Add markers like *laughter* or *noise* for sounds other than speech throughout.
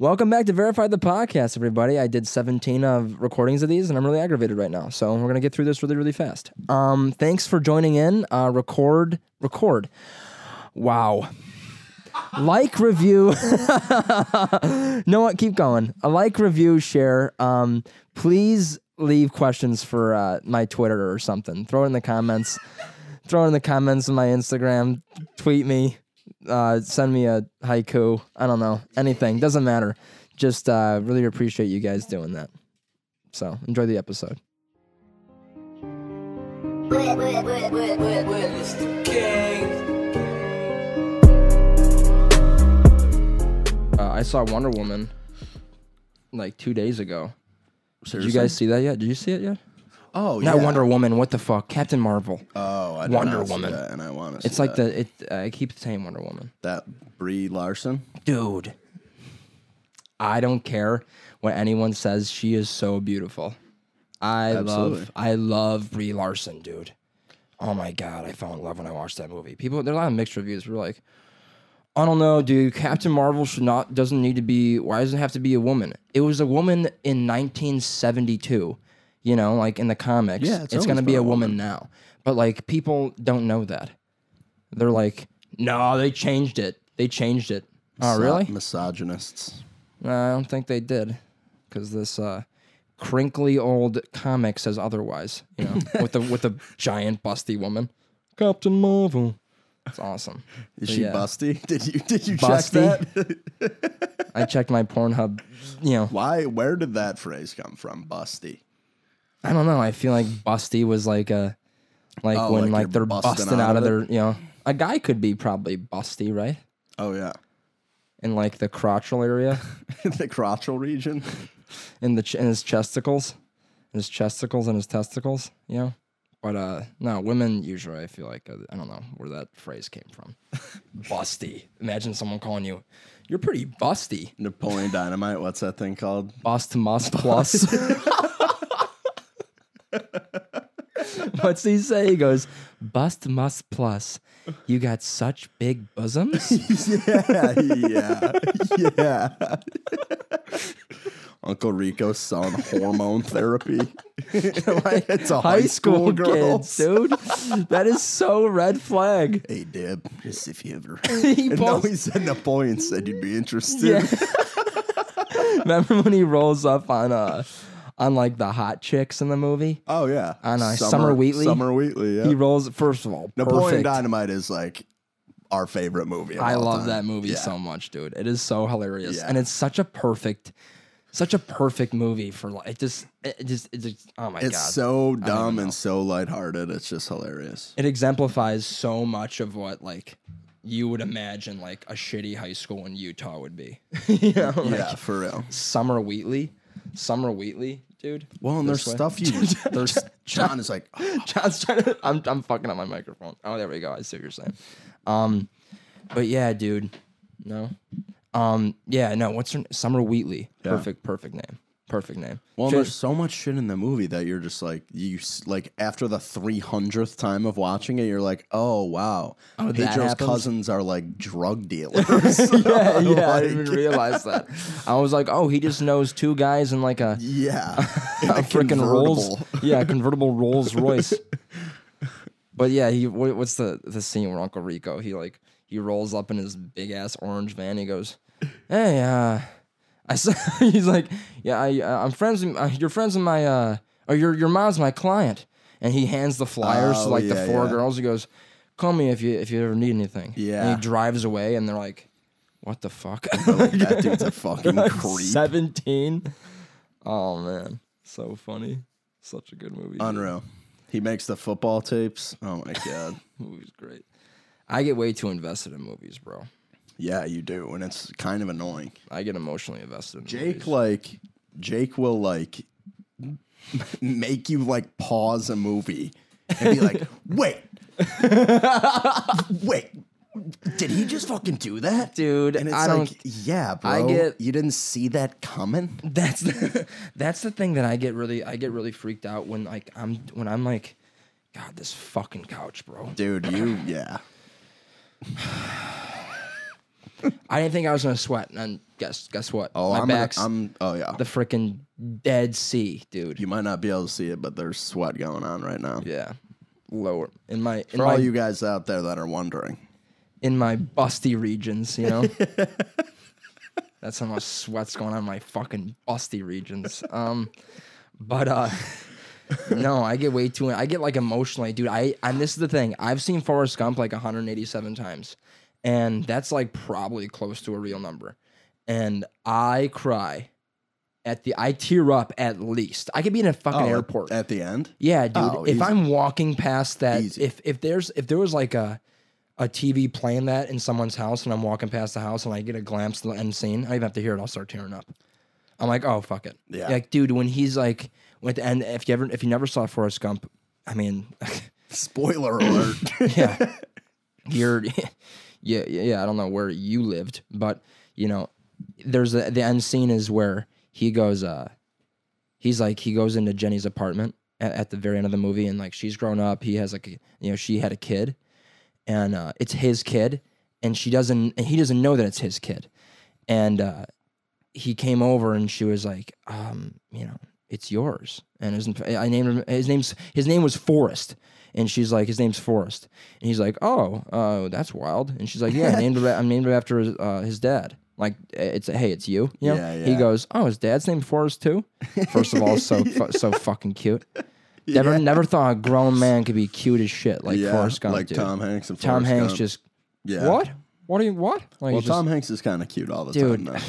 Welcome back to Verify the Podcast, everybody. I did 17 of recordings of these, and I'm really aggravated right now. So we're gonna get through this really, really fast. Um, thanks for joining in. Uh, record, record. Wow. like, review. *laughs* no, what? Keep going. A like, review, share. Um, please leave questions for uh, my Twitter or something. Throw it in the comments. Throw it in the comments of my Instagram. Tweet me uh, send me a haiku. I don't know. Anything. Doesn't matter. Just uh, really appreciate you guys doing that. So enjoy the episode. Uh, I saw Wonder Woman like two days ago. Did you guys see that yet? Did you see it yet? Oh, Not yeah. Wonder Woman. What the fuck? Captain Marvel. Oh, I did Wonder not see Woman. that, and I want to. It's like the it. I keep saying Wonder Woman. that Brie Larson. dude. I don't care what anyone says. She is so beautiful. I Absolutely. love, I love Brie Larson, dude. Oh my god, I fell in love when I watched that movie. People, there are a lot of mixed reviews. We're like, I don't know, dude. Captain Marvel should not, doesn't need to be. Why does it have to be a woman? It was a woman in 1972. You know, like in the comics, Yeah, it's it's gonna be been a a woman now. But like, people don't know that. They're like, no, they changed it. They changed it. Oh, really? Misogynists. No, I don't think they did, because this uh, crinkly old comic says otherwise. You know, *laughs* with the with the giant busty woman, Captain Marvel. It's awesome. Is So, she yeah. busty? *laughs* Did you did you Busty? check that? I checked my Pornhub. You know, Why? Where did that phrase come from? Busty. I don't know. I feel like busty was like a like Oh, when like like, you're they're busting busting out out of of their. You know, a guy could be probably busty, right? Oh yeah, In like the crotchal area, *laughs* the crotchal region. in the ch- in his chesticles, his chesticles and his testicles. You know. But uh no, women usually I feel like uh, I don't know where that phrase came from. *laughs* busty. Imagine someone calling you, "You're pretty busty." Napoleon Dynamite. What's that thing called? Bust must plus. *laughs* *laughs* What's he say? He goes, "Bust must plus." You got such big bosoms. *laughs* yeah, yeah, yeah. Uncle Rico's selling hormone therapy. *laughs* it's a high, school, girl. dude. That is so red flag. Hey, Deb, just if you ever. He no, pulls- he said Napoleon said you'd be interested. Yeah. Remember when he rolls up on uh on like the hot chicks in the movie? Oh yeah. On, uh, Summer Wheatley? Summer Wheatley. Yeah. He rolls first of all, Napoleon perfect. Dynamite is like our favorite movie. of I love time. that movie Yeah. so much, dude. It is so hilarious, Yeah. and it's such a perfect, such a perfect movie for like. It just, it just, it just. Oh my It's god! It's so dumb and so lighthearted. It's just hilarious. it exemplifies so much of what like you would imagine like a shitty high school in Utah would be. *laughs* you know, like yeah, for real. Summer Wheatley, Summer Wheatley, dude. Well, and there's way. stuff you. *laughs* There's John is like, "Oh, *laughs* John's trying to. I'm I'm fucking up my microphone. Oh, there we go. I see what you're saying. Um, but yeah, dude. No. Um, yeah, no. What's her Summer Wheatley? Yeah. Perfect, perfect name. Perfect name. well, there's so much shit in the movie that you're just like, you s- like after the 300th time of watching it, you're like, oh wow, Oh, that Pedro's happens? cousins are like drug *laughs* dealers. yeah, *laughs* yeah. I didn't even realize that. I was like, oh, he just knows two guys in like a, yeah, *laughs* In a freaking Rolls. convertible. Yeah, convertible Rolls Royce. But yeah, he what, what's the the scene where Uncle Rico he like he rolls up in his big ass orange van. He goes, "Hey, uh, I saw." *laughs* he's like, "Yeah, I uh, I'm friends. With, uh, you're friends with my uh, or your your mom's my client." And he hands the flyers to Oh, like the four yeah. girls. He goes, "Call me if you if you ever need anything." And Yeah. he drives away, and they're like, "What the fuck?" that dude's a *laughs* fucking creep. Seventeen. Oh man, so funny. Such a good movie. dude. Unreal. He makes the football tapes. Oh my god. *laughs* Movie's great. I get way too invested in movies, bro. Yeah, you do, and it's kind of annoying. I get emotionally invested in Jake movies. like Jake will like *laughs* make you like pause a movie and be like, *laughs* "Wait, wait, did he just fucking do that, Dude, And it's I like, don't- yeah, bro. I get- you didn't see that coming. That's the, *laughs* that's the thing that I get really I get really freaked out when like I'm when I'm like, God, this fucking couch, bro. Dude, you *sighs* yeah. *laughs* I didn't think I was gonna sweat, and guess guess what? Oh, My I'm, back's I'm. Oh yeah. the freaking Dead Sea, dude. you might not be able to see it, but there's sweat going on right now. Yeah, lower in my in For my all you guys out there that are wondering, in my busty regions, you know. *laughs* That's how much sweat's going on in my fucking busty regions. Um, but uh, *laughs* no, I get way too. I get like emotionally, dude. I and this is the thing. I've seen Forrest Gump like 187 times, and that's like probably close to a real number. And I cry at the. I tear up at least. I could be in a fucking Oh, airport. at the end. Yeah, dude. Oh, if easy. I'm walking past that, Easy. if if there's if there was like a a TV playing that in someone's house, and I'm walking past the house, and I get a glimpse of the end scene, I even have to hear it. I'll start tearing up. I'm like, oh fuck it. Yeah. Like, dude, when he's like, with the end, if you ever if you never saw Forrest Gump, I mean, *laughs* Spoiler alert. *laughs* yeah, you're, *laughs* yeah, yeah. I don't know where you lived, but you know, there's a, the end scene is where he goes, uh, he's like he goes into Jenny's apartment at, at the very end of the movie, and like she's grown up, he has like, you know, she had a kid, and uh, it's his kid, and she doesn't, and he doesn't know that it's his kid, and uh, he came over, and she was like, um, you know, it's yours, and his, I named him, his name's his name was Forrest. And she's like, his name's Forrest. And he's like, oh, uh, that's wild. And she's like, yeah, I named it. I named it after his, uh, his dad. Like, it's hey, it's you. You know. Yeah, He goes, oh, his dad's named Forrest too. First of all, so *laughs* fu- so fucking cute. Never never thought a grown man could be cute as shit like yeah, Forrest Gump. like dude. Tom Hanks and Tom Forrest Hanks Gump. just yeah. what? What are you what? Like Well, just- Tom Hanks is kind of cute all the Dude. time. Though.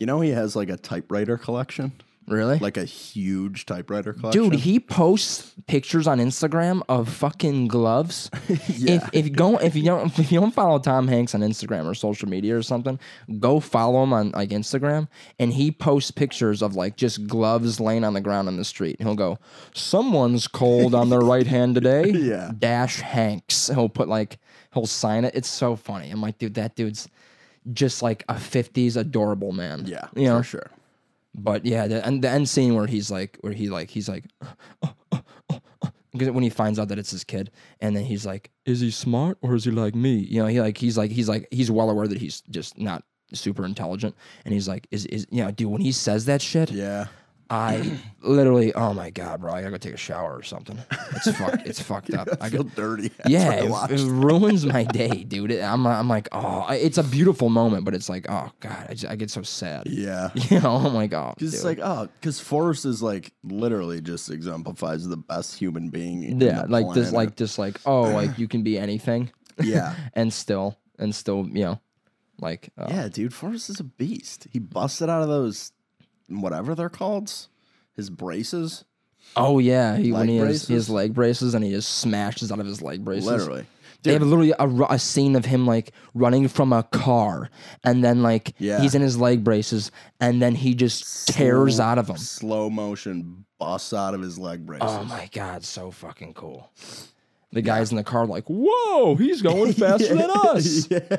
You know, he has like a typewriter collection, really? like a huge typewriter collection. Dude, he posts pictures on Instagram of fucking gloves. *laughs* Yeah. If if you go if you don't if you don't follow Tom Hanks on Instagram or social media or something, go follow him on like Instagram and he posts pictures of like just gloves laying on the ground on the street. He'll go, Someone's cold on their right hand today. *laughs* Yeah. Dash Hanks. He'll put like he'll sign it. It's so funny. I'm like, dude, that dude's just like a 50s adorable man. yeah, You know? for sure. But yeah, the, and the end scene where he's like, where he like, he's like, because when he finds out that it's his kid, and then he's like, is he smart or is he like me? You know, he like, he's like, he's like, he's well aware that he's just not super intelligent, and he's like, is is you know, dude, when he says that shit, Yeah, I *clears throat* literally, oh my god, bro, I gotta go take a shower or something. It's *laughs* fucked, it's fucked up. I feel go, dirty. after yeah, it, it ruins my *laughs* day, dude. It- I'm, I'm like, oh, it's a beautiful moment, but it's like, oh god, I, just, I get so sad. Yeah. *laughs* You know, I'm like, oh, Because it's like, oh, because Forrest is like literally just exemplifies the best human being. yeah, like this, like just like, oh, like *sighs* you can be anything, yeah, and still, and still, you know, like, uh, yeah, dude. Forrest is a beast. He busted out of those, whatever they're called, his braces. oh yeah, he, when he has braces? his leg braces and he just smashes out of his leg braces. Literally, They have literally a, ru- a scene of him like running from a car, and then like Yeah. he's in his leg braces, and then he just tears out of them. slow motion busts out of his leg braces. Oh my god, so fucking cool. The guys in the car like, whoa, he's going *laughs* faster than us. *laughs* yeah.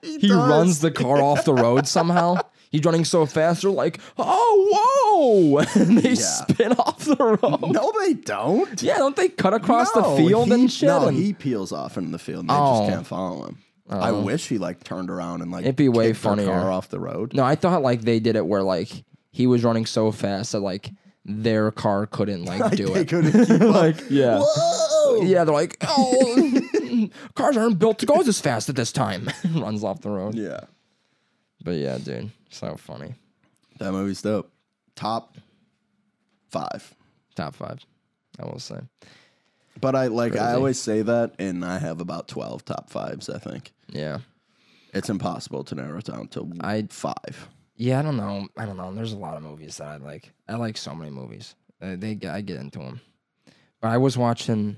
He runs the car off the road somehow. *laughs* He's running so fast, they're like, oh, whoa. *laughs* And they spin off the road. No, they don't. Yeah, don't they cut across the field he, and shit? No, and- he peels off into the field. And they Oh. just can't follow him. I oh. wish he like turned around and like It'd be way funnier. car off the road. no, I thought like they did it where like he was running so fast that like their car couldn't like *laughs* do it. they it. couldn't keep *laughs* up. like, yeah. Whoa! Yeah, they're like, oh, cars aren't built to go this fast at this time. Runs off the road. Yeah, But yeah, dude, so funny. that movie's dope. Top five. Top five, I will say. But I like I always say that, and I have about twelve top fives. I think Yeah. it's impossible to narrow it down to I- five. Yeah, I don't know. I don't know. There's a lot of movies that I like. I like so many movies. Uh, they I get into them. But I was watching,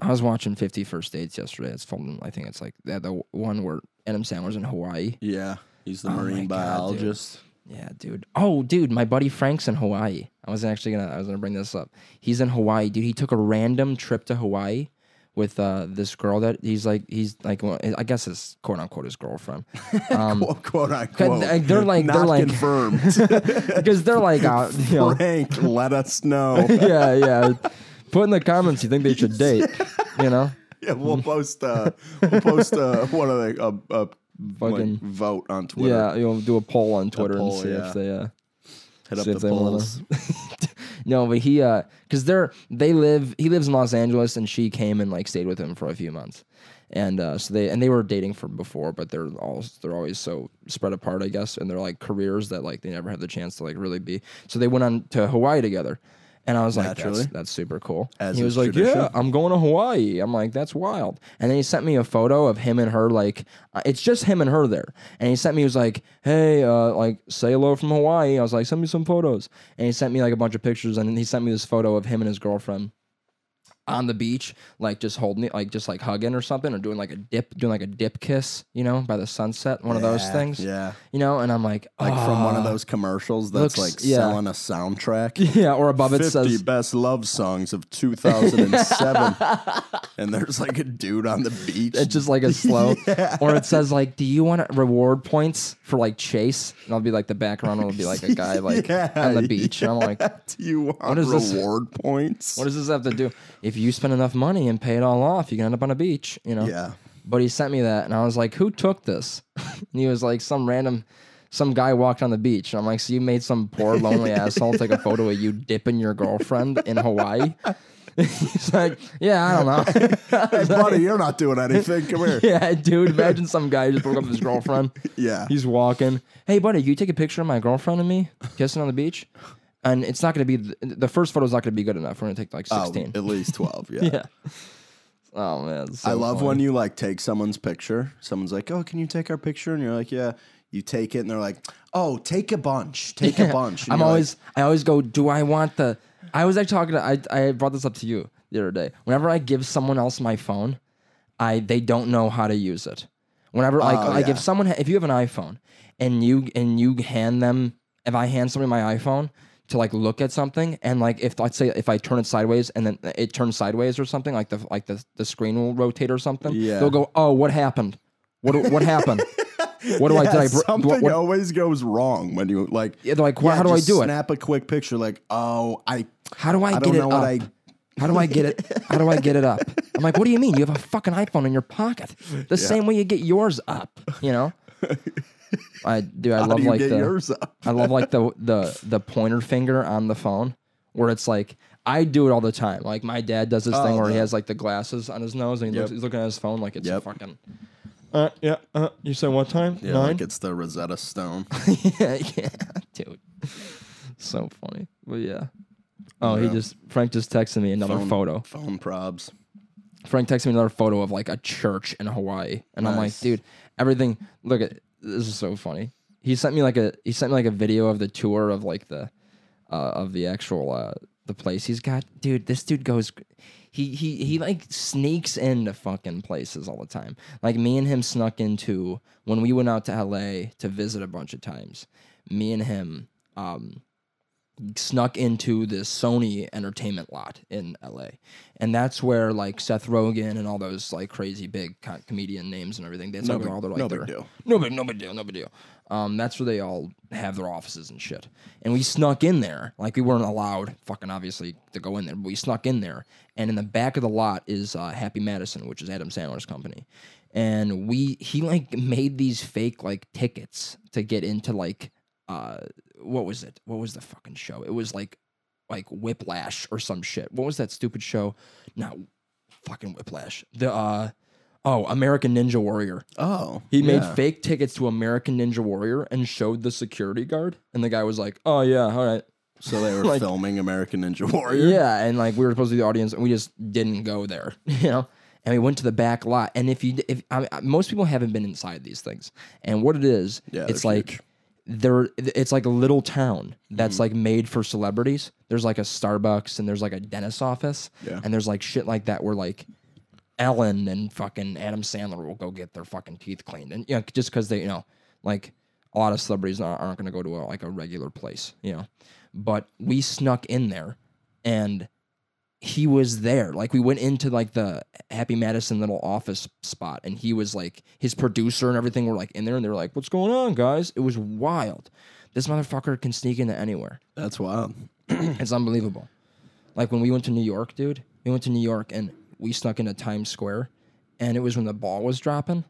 I was watching Fifty First Dates yesterday. It's from I think it's like the, the one where Adam Sandler's in Hawaii. Yeah, he's the Oh marine God, dude. biologist. Yeah, dude. Oh, dude, my buddy Frank's in Hawaii. I was actually gonna I was gonna bring this up. He's in Hawaii, dude. He took a random trip to Hawaii with uh, this girl that he's like he's like well, I guess it's quote unquote his girlfriend. *laughs* Um, quote, quote unquote. they- they're like- not they're like- confirmed. *laughs* because they're like uh, *laughs* you know Frank, let us know. yeah, yeah. Put in the comments you think they should date. You know? Yeah, we'll post. Uh, we'll post uh, one of the a, a fucking Like, vote on Twitter. yeah, you'll do a poll on Twitter poll, and see yeah. if they uh Hit up the if they polls. *laughs* no, but he uh cuz they're they live he lives in Los Angeles and she came and like stayed with him for a few months. And uh so they and they were dating from before, but they're all they're always so spread apart, I guess, and they're like careers that like they never had the chance to like really be. So they went on to Hawaii together. And I was like, Naturally. that's, that's super cool. As he was is like, tradition. yeah, I'm going to Hawaii. I'm like, that's wild. And then he sent me a photo of him and her, like, uh, it's just him and her there. And he sent me, he was like, hey, uh, like, say hello from Hawaii. I was like, send me some photos. And he sent me like a bunch of pictures. And then he sent me this photo of him and his girlfriend on the beach, like just holding it, like just like hugging or something, or doing like a dip, doing like a dip kiss, you know, by the sunset, one of those Yeah, things, Yeah. you know. And I'm like, Like from one of "Ah." those commercials that's looks- like yeah. selling a soundtrack. *laughs* yeah, or above it 50 says, best love songs of *laughs* 2007. *laughs* and there's like a dude on the beach. it's just like a slow, or it says like, do you want reward points for like chase? And I'll be like the background will be like a guy like on the beach, and I'm like, Do you want is this? reward points? what does this have to do? If you spend enough money and pay it all off, you can end up on a beach, you know. yeah. But he sent me that, and I was like, "Who took this?" *laughs* and he was like, "Some random, some guy walked on the beach." And I'm like, "So you made some poor lonely *laughs* asshole take a photo of you dipping your girlfriend in Hawaii?" *laughs* He's like, "Yeah, I don't know." Hey, buddy, you're not doing anything. Come here. yeah, dude. Imagine some guy just broke up with his girlfriend. Yeah. He's walking. Hey, buddy, you take a picture of my girlfriend and me kissing on the beach? And it's not going to be the first photo's not going to be good enough. We're going to take like Oh, 16. at least 12. *laughs* Yeah. yeah. Oh man, so I love funny. when you like take someone's picture. Someone's like, "Oh, can you take our picture?" And you're like, "Yeah." You take it, and they're like, "Oh, take a bunch, take a *laughs* bunch." And I'm you're like, always I always go, do I want the I was like talking to I I brought this up to you the other day. Whenever I give someone else my phone, I they don't know how to use it. Whenever like Oh, like yeah. if someone if you have an iPhone and you and you hand them if I hand somebody my iPhone to like look at something and like if let's say if I turn it sideways and then it turns sideways or something like the like the, the screen will rotate or something Yeah. they'll go oh what happened what what happened what do I *laughs* did I br- something what, what, always goes wrong when you like. Yeah, they're like, "Well, how do I do it?" Snap a quick picture, like, "Oh, I, how do I, I get don't it know what up? I." How do I get it? *laughs* How do I get it up? I'm like, what do you mean? You have a fucking iPhone in your pocket. The *laughs* same way you get yours up, you know? *laughs* I do. I love do like the. yours up? I love like the the the pointer finger on the phone, where it's like I do it all the time. Like my dad does this thing Oh, where he has like the glasses on his nose and he Yep. looks, he's looking at his phone like it's Yep. fucking. Uh, yeah. Uh, you said what time? Yeah, Nine. like it's the Rosetta Stone. *laughs* yeah, yeah, *laughs* dude. So funny, but yeah. Oh, he just Frank just texted me another Phone- photo. Phone probs. Frank texted me another photo of like a church in Hawaii, and I'm like, dude, everything. Look at this is so funny. He sent me like a he sent me like a video of the tour of like the uh, of the actual uh, the place he's got. Dude, this dude goes. He he he like sneaks into fucking places all the time. Like me and him snuck into when we went out to L.A. to visit a bunch of times. Me and him um snuck into this Sony entertainment lot in LA. And that's where like Seth Rogen and all those like crazy big co- comedian names and everything. That's No like big- all their like no big deal. No big no big deal, no big deal. Um that's where they all have their offices and shit. And we snuck in there. Like we weren't allowed fucking obviously to go in there, but we snuck in there. And in the back of the lot is uh, Happy Madison, which is Adam Sandler's company. And we he like made these fake like tickets to get into like uh what was it? What was the fucking show? It was like like Whiplash or some shit. What was that stupid show? Not fucking Whiplash. The uh oh, American Ninja Warrior. Oh, He made yeah. fake tickets to American Ninja Warrior and showed the security guard and the guy was like, "Oh yeah, all right." So they *laughs* were like- filming American Ninja Warrior. Yeah, and like we were supposed to be the audience, and we just didn't go there, *laughs* you know. And we went to the back lot, and if you, if I, most people haven't been inside these things, and what it is, Yeah, it's like huge. There, it's like a little town that's mm. like made for celebrities. There's like a Starbucks, and there's like a dentist office, Yeah. and there's like shit like that where like Ellen and fucking Adam Sandler will go get their fucking teeth cleaned, and you know, just because they, you know, like a lot of celebrities aren't, aren't going to go to a, like a regular place, you know. But we snuck in there, and he was there. Like we went into like the Happy Madison little office spot, and he was like his producer and everything were like in there, and they were like, "What's going on, guys?" It was wild. This motherfucker can sneak into anywhere. That's wild. *clears throat* It's unbelievable. Like when we went to New York, dude. We went to New York and we snuck into Times Square, and it was when the ball was dropping,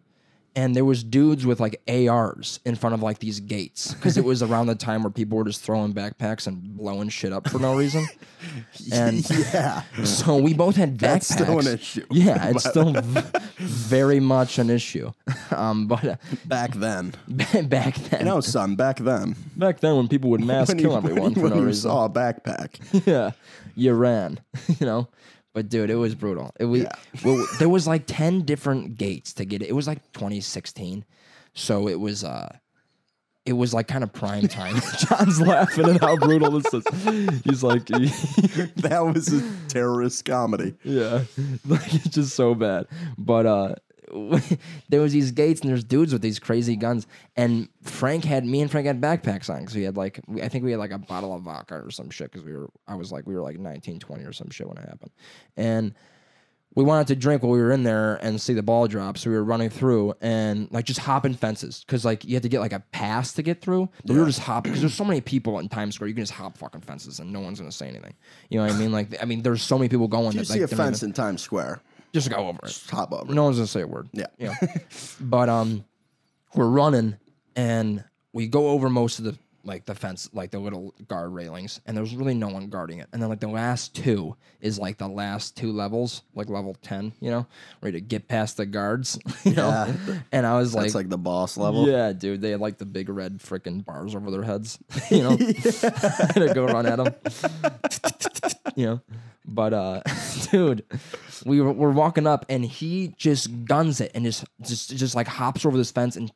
and there was dudes with like ARs in front of like these gates because it was *laughs* around the time where people were just throwing backpacks and blowing shit up for no reason. *laughs* And yeah. so we both had backpacks. That's still an issue. Yeah, it's still v- *laughs* very much an issue. Um, but uh, Back then. back then, No, son, back then. back then when people would mass kill you, everyone when, for when no you reason, saw a backpack. yeah, you ran, you know. But dude, it was brutal. It was Yeah. *laughs* well, there was like ten different gates to get it. It was like 2016, so it was uh, it was like kind of prime time. *laughs* John's laughing at how brutal this is. He's like, *laughs* that was a terrorist comedy. yeah, like it's just so bad. But uh, *laughs* there was these gates and there's dudes with these crazy guns. And Frank had me and Frank had backpacks on because we had like I think we had like a bottle of vodka or some shit because we were I was like we were like 19, 20 or some shit when it happened, and we wanted to drink while we were in there and see the ball drop. So we were running through and like just hopping fences because like you had to get like a pass to get through. But we were just hopping because there's so many people in Times Square. You can just hop fucking fences and no one's gonna say anything. You know what I mean? Like I mean, there's so many people going. Do You that, see like, a fence even- in Times Square. Just go over it. Just hop over. No one's gonna say a word. Yeah. You know? but um, we're running and we go over most of the like the fence, like the little guard railings, and there's really no one guarding it. And then like the last two is like the last two levels, like level ten, you know, where you get past the guards. *laughs* You know? Yeah. And I was like, That's like the boss level. yeah, dude, they had like the big red freaking bars over their heads, *laughs* you know. *laughs* To go run at them, you know. But uh, dude, we were, we're walking up and he just guns it and just just just like hops over this fence and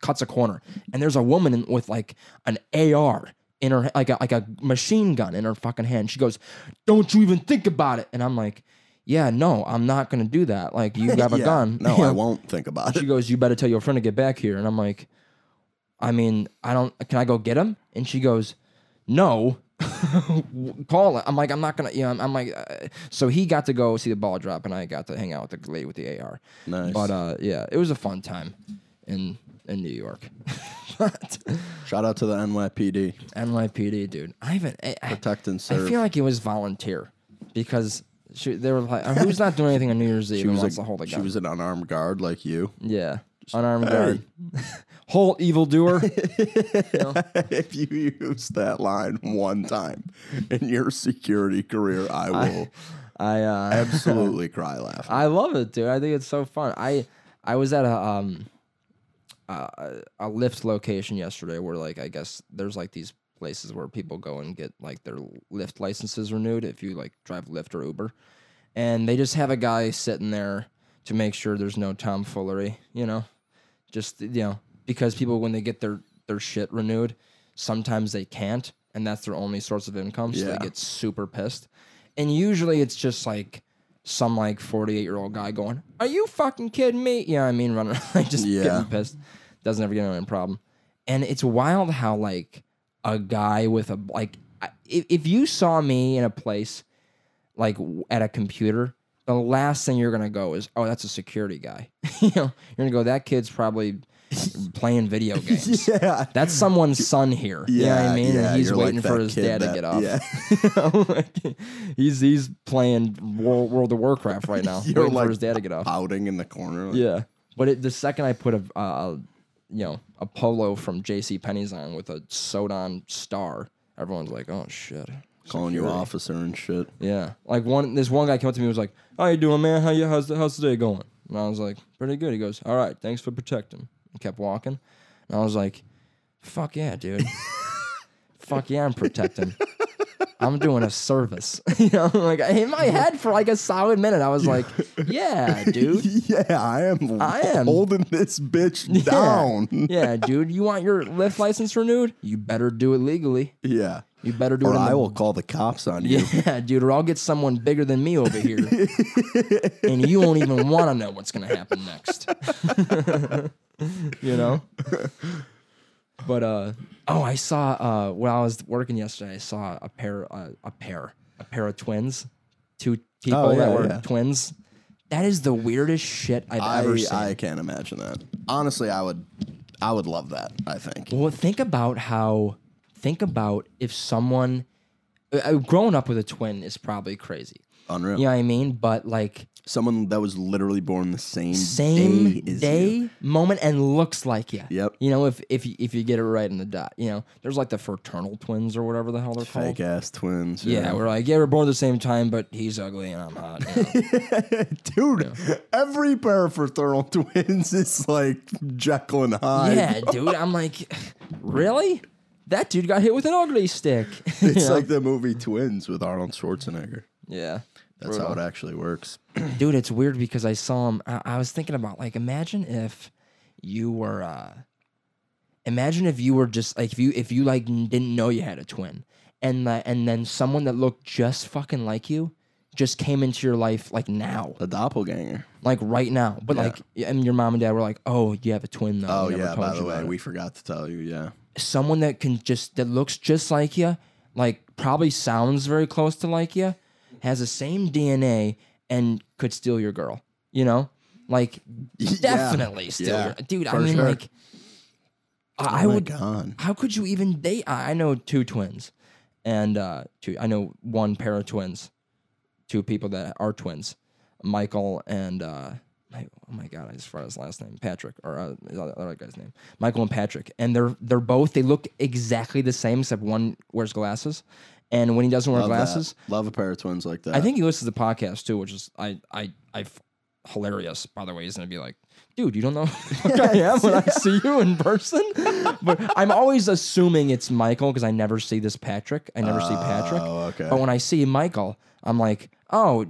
cuts a corner. And there's a woman in, with like an AR in her like a, like a machine gun in her fucking hand. She goes, "Don't you even think about it?" And I'm like, "Yeah, no, I'm not gonna do that. Like you have a *laughs* Yeah. gun. No, *laughs* I won't think about She it. She goes, "You better tell your friend to get back here." And I'm like, "I mean, I don't. Can I go get him?" And she goes, "No." *laughs* Call it. I'm like, I'm not gonna. You know, I'm, I'm like, uh, so he got to go see the ball drop, and I got to hang out with the lady with the AR. Nice. But uh, yeah, it was a fun time in in New York. *laughs* but Shout out to the NYPD. NYPD, dude, I haven't. I, I, Protect and serve. I serve. feel like it was volunteer because she, they were like, who's not doing anything on New Year's Eve she and was, wants to hold a she gun? was an unarmed guard like you. yeah, unarmed guard, *laughs* whole evildoer. *laughs* if you use that line one time in your security career, I will I uh, absolutely cry laughing. I love it, dude. I think it's so fun. I I was at a um uh, a Lyft location yesterday where like I guess there's like these places where people go and get like their Lyft licenses renewed if you like drive Lyft or Uber, and they just have a guy sitting there to make sure there's no tomfoolery, you know, just you know because people when they get their their shit renewed, sometimes they can't, and that's their only source of income, so Yeah. they get super pissed, and usually it's just like some like 48 year old guy going, Are you fucking kidding me? Yeah, I mean, running, *laughs* like just Yeah. getting pissed. Doesn't ever get any problem. And it's wild how, like, a guy with a, like, if, if you saw me in a place, like, at a computer, the last thing you're gonna go is, Oh, that's a security guy. *laughs* you know, you're gonna go, That kid's probably playing video *laughs* games. yeah. That's someone's son here. you know what I mean? yeah, and he's you're like waiting for his dad to get *laughs* off. Yeah. *laughs* He's he's playing World, World of Warcraft right now, You're waiting like for his dad to get off. Pouting in the corner. like, Yeah, but it, the second I put a, uh, you know a polo from J.C. Penney's on with a Sodon star, everyone's like, "Oh shit." Calling you officer and shit. Yeah, like one this one guy came up to me and was like, "How you doing, man? How you how's the, how's the day going?" And I was like, "Pretty good." He goes, "All right, thanks for protecting." And kept walking, and I was like, "Fuck yeah, dude! *laughs* Fuck yeah, I'm protecting." *laughs* I'm doing a service, *laughs* you know. Like in my head for like a solid minute, I was like, "Yeah, dude, *laughs* Yeah, I am. I am. holding this bitch Yeah. down. yeah, *laughs* dude. You want your Lyft license renewed? You better do it legally. Yeah. You better do Or it. I the, will call the cops on you. Yeah, dude. Or I'll get someone bigger than me over here, and you won't even want to know what's gonna happen next. you know. But uh oh, I saw uh when I was working yesterday, I saw a pair uh, a pair a pair of twins, two people Oh, yeah, that were yeah. twins. That is the weirdest shit I've ever I, seen. I can't imagine that. Honestly, I would I would love that, I think. Well, think about how. Think about if someone. Uh, growing up with a twin is probably crazy. Unreal. You know what I mean? But like Someone that was literally born the same same day, day, moment, and looks like you. Yep. You know, if if you, if you get it right in the dot, you know, there's like the fraternal twins or whatever the hell they're called. Fake ass twins. Yeah, we're like, yeah, we're born at the same time, but he's ugly and I'm hot. you know? *laughs* Dude, every pair of fraternal *laughs* twins is like Jekyll and Hyde. yeah, *laughs* dude. I'm like, really? That dude got hit with an ugly stick. You It's know? like the movie Twins with Arnold Schwarzenegger. yeah. That's how it actually works. *clears throat* dude it's weird because i saw him I, I was thinking about like imagine if you were uh imagine if you were just like if you if you like didn't know you had a twin and uh, and then someone that looked just fucking like you just came into your life like now A doppelganger. like right now but like and your mom and dad were like oh you have a twin though Oh yeah, by the way, it." we forgot to tell you, yeah. someone that can just that looks just like you, like probably sounds very close to like you, has the same DNA and could steal your girl. You know, like definitely steal yeah, your dude. I for mean, sure. like I, I oh my would. god. How could you even date? I I know two twins, and uh, two. I know one pair of twins, two people that are twins, Michael and uh, my, oh my god, I just forgot his last name, Patrick, or uh, the other other guy's name, Michael and Patrick, and they're they're both they look exactly the same except one wears glasses, and when he doesn't wear Love glasses, that. Love a pair of twins like that. I think he listens to the podcast too, which is I I I f- hilarious. By the way, he's gonna be like, dude, you don't know who I am when I *laughs* see you in person. but I'm always assuming it's Michael because I never see this Patrick. I never see Patrick. Oh, okay. But when I see Michael, I'm like, oh.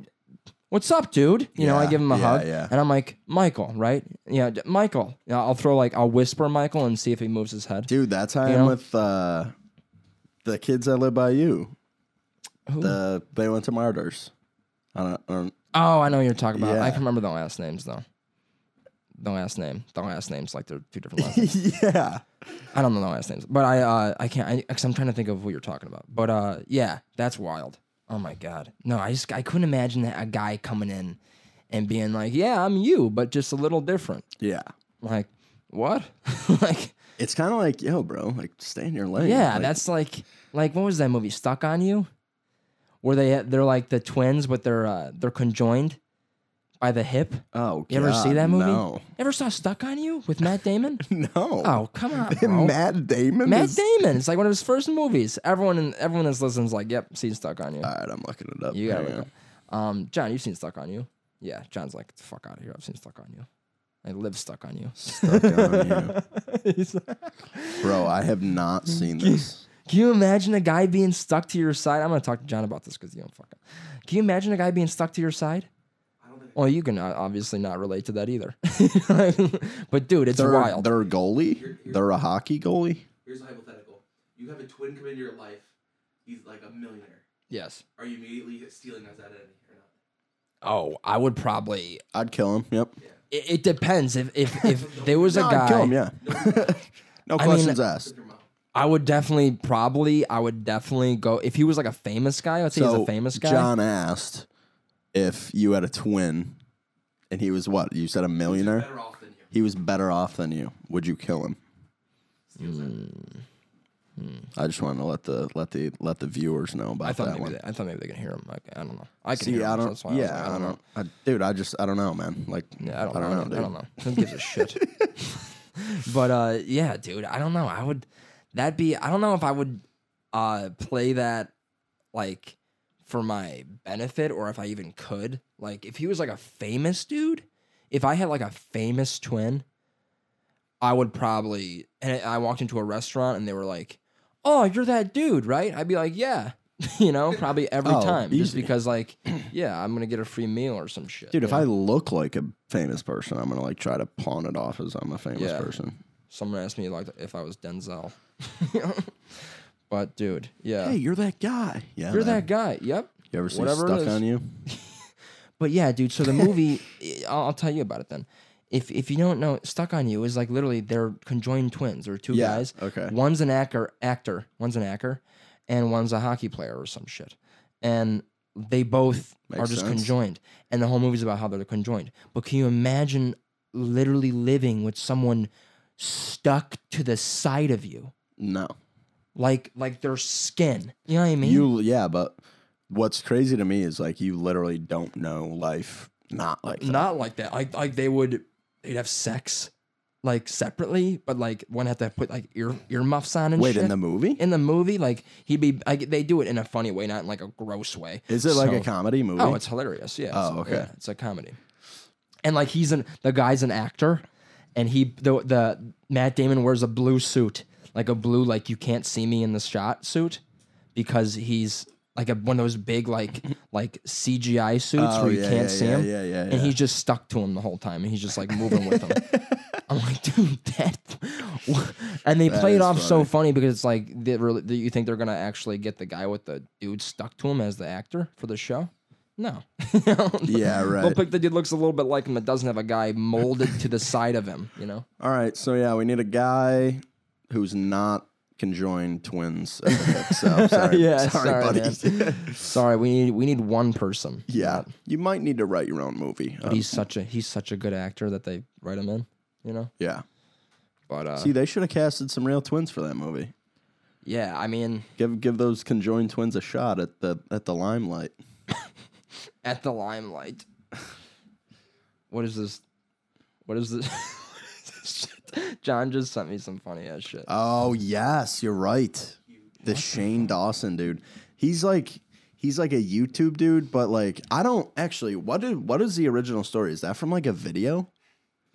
What's up, dude? You know, I Yeah, give him a yeah, hug, yeah. and I'm like, Michael, right? Yeah, d- Michael. Yeah, I'll throw like, I'll whisper Michael and see if he moves his head. Dude, that's how I You am know? with uh, the kids that live by you. Who? The they went to Martyrs. I don't, I don't Oh, I know what you're talking about. I can remember the last names though. The last name, the last names, like they're two different last *laughs* names. yeah. I don't know the last names, but I uh, I can't. I, cause I'm trying to think of who you're talking about. But uh, yeah, that's wild. Oh my god, no, I just I couldn't imagine that a guy coming in and being like, yeah, I'm you, but just a little different. Yeah. Like what? *laughs* like It's kind of like, yo, bro, like stay in your lane. yeah, Like, that's like like what was that movie? Stuck on You, where they they're like the twins, but they're uh, they're conjoined by the hip. oh, You ever see that movie? No, Ever saw Stuck on You with Matt Damon? *laughs* no. Oh, come on, *laughs* bro. Matt Damon. Matt is- Damon. *laughs* It's like one of his first movies. Everyone in, everyone that's listening is like, "Yep, seen Stuck on You." All right, I'm looking it up. you gotta Hang look on. up. Um, John, you've seen Stuck on You? Yeah. John's like, the fuck out of here! I've seen Stuck on You. I live Stuck on You." Stuck on you. *laughs* Bro, I have not seen this. Can you imagine a guy being stuck to your side? I'm gonna talk to John about this because you don't fucking. Can you imagine a guy being stuck to your side? I don't think Well, you can uh, obviously not relate to that either. *laughs* but dude, it's They're, wild. they're a goalie. They're a hockey goalie. Here's a hypothetical. You have a twin come into your life. He's like a millionaire. yes. Are you immediately stealing his identity or not? Oh, I would probably. I'd kill him. Yep. It, it depends. If if if *laughs* there was a No, guy, I'd kill him. Yeah. *laughs* no I mean- questions asked. I would definitely, probably, I would definitely go if he was like a famous guy. Let's say he's a famous guy. John asked if you had a twin, and he was what? You said a millionaire. Better off than you. He was better off than you. Would you kill him? Hmm. I just wanted to let the let the let the viewers know about I thought that maybe one. they, I thought maybe they can hear him. Like, I don't know. I can See, hear. I don't. why I yeah, like, I don't know. I, dude, I just I don't know, man. Like, Yeah, I don't, I don't know. know, I don't know. Who gives a shit? *laughs* but uh, yeah, dude, I don't know. I would. That'd be. I don't know if I would uh play that like for my benefit or if I even could. Like, if he was like a famous dude, if I had like a famous twin, I would probably. And I walked into a restaurant and they were like, "Oh, you're that dude, right?" I'd be like, "Yeah." *laughs* you know, probably every Oh, time, just easy. because, like, yeah, I'm gonna get a free meal or some shit. dude, if? I look like a famous person, I'm gonna like try to pawn it off as I'm a famous Yeah. person. Someone asked me like if I was Denzel. *laughs* but dude, yeah. Hey, you're that guy. Yeah, You're man. that guy. Yep. You ever see whatever it Stuck is. on You? *laughs* But yeah, dude, so the movie I'll, I'll tell you about it then. If if you don't know, Stuck on You is like literally they're conjoined twins. Are two Yeah, guys. okay. One's an actor actor, one's an actor, and one's a hockey player or some shit. And they both are just sense. conjoined. And the whole movie's about how they're conjoined. But can you imagine literally living with someone stuck to the side of you? No. like like their skin. You know what I mean? You yeah, but what's crazy to me is like you literally don't know life not like that. Not like that. Like like they would they'd have sex like separately, but like one have to put like ear earmuffs on and Wait, shit. in the movie? in the movie, like he'd be like they do it in a funny way, not in like a gross way. Is it like a comedy movie? Oh, it's hilarious. Yeah. Oh, it's- okay. yeah, it's a comedy. And like he's an the guy's an actor, and he the the Matt Damon wears a blue suit, like a blue like you can't see me in the shot suit, because he's like a, one of those big like like CGI suits Oh, where you yeah, can't yeah, see yeah, him, yeah, yeah, and he's just stuck to him the whole time, and he's just like moving with him. *laughs* I'm like, dude, that. *laughs* And they play it off so funny. funny because it's like they really, do you think they're gonna actually get the guy with the dude stuck to him as the actor for the show? No. *laughs* Yeah, right. They'll pick the dude looks a little bit like him that doesn't have a guy molded to the side of him. You know. All right, so yeah, we need a guy who's not conjoined twins at the hip. So *laughs* sorry, Yeah, sorry, sorry, buddy. Sorry, we need we need one person. yeah, you might need to write your own movie. But Uh, he's such a he's such a good actor that they write him in. You know. yeah. But uh, See, they should have casted some real twins for that movie. yeah, I mean, Give give those conjoined twins a shot at the at the limelight. *laughs* at the limelight. What is this? What is this? *laughs* Shit. *laughs* John just sent me some funny ass shit. Oh yes, you're right. The Shane Dawson dude. He's like he's like a YouTube dude, but like I don't actually what did what is the original story? Is that from like a video?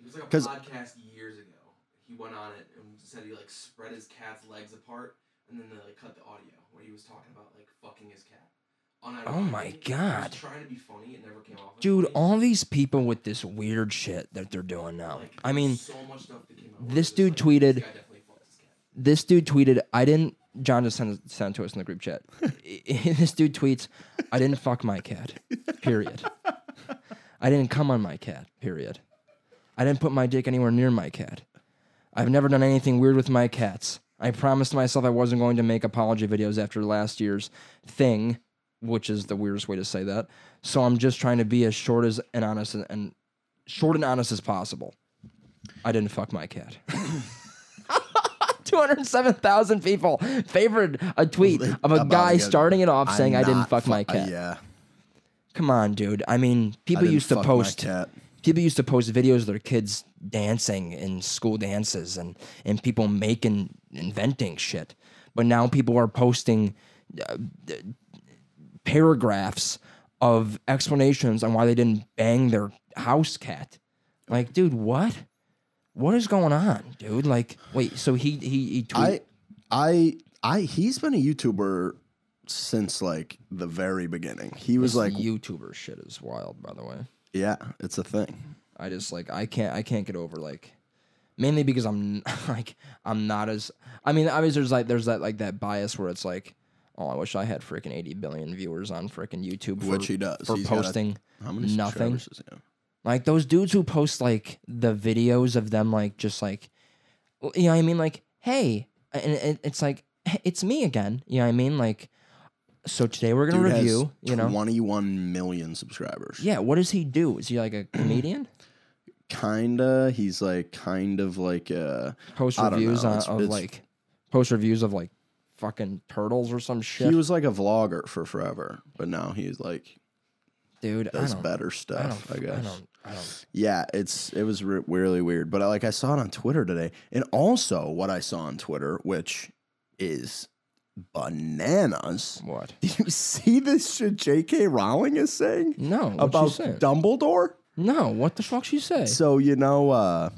It was like a 'Cause- podcast years ago. He went on it and said he like spread his cat's legs apart, and then they like cut the audio where he was talking about like fucking his cat. Oh my God. He was trying to be funny. It never came off. as Dude, all these people with this weird shit that they're doing now. Like, I mean, so much stuff that came out. this dude like, tweeted- This guy definitely fucked his cat. this dude tweeted, I didn't. John just sent, sent to us in the group chat. *laughs* *laughs* this dude tweets, I didn't fuck my cat. Period. I didn't come on my cat. Period. I didn't put my dick anywhere near my cat. I've never done anything weird with my cats. I promised myself I wasn't going to make apology videos after last year's thing, which is the weirdest way to say that. So I'm just trying to be as short as and honest and, and short and honest as possible. I didn't fuck my cat. *laughs* 207,000 people favored a tweet *laughs* of a About guy starting it off saying I'm I didn't not fuck fu- my cat. yeah. Come on, dude. I mean, people didn't used to fuck post cat. people used to post videos of their kids dancing in school dances and and people making inventing shit. But now people are posting uh, paragraphs of explanations on why they didn't bang their house cat. Like, dude, what? What is going on, dude? Like, wait, so he he he tweeted I I I he's been a YouTuber since like the very beginning. He was This like YouTuber shit is wild, by the way. yeah, it's a thing. I just like I can't I can't get over like mainly because I'm *laughs* like I'm not as I mean obviously there's like there's that like that bias where it's like oh I wish I had freaking 80 billion viewers on freaking YouTube for, Which he does. for He's got a- posting How many nothing subscribers does he have? like those dudes who post like the videos of them like just like you know what I mean like hey and it, it's like "Hey, it's me again you know what I mean like so today we're gonna Dude has review you know 21 million subscribers. yeah what does he do is he like a *clears throat* comedian Kinda. He's like kind of like uh post I don't reviews know. on, It's- of it's- like post reviews of like fucking turtles or some shit. he was like a vlogger for forever, but now he's like Dude, I does better I stuff, don't, I, guess. I don't, I don't. Yeah, it's it was re- really weird, but I, like I saw it on Twitter today, and also what I saw on Twitter, which is bananas. What? *laughs* Do you see this shit J.K. Rowling is saying No, about saying? Dumbledore? no, what the fuck she say? So you know, uh,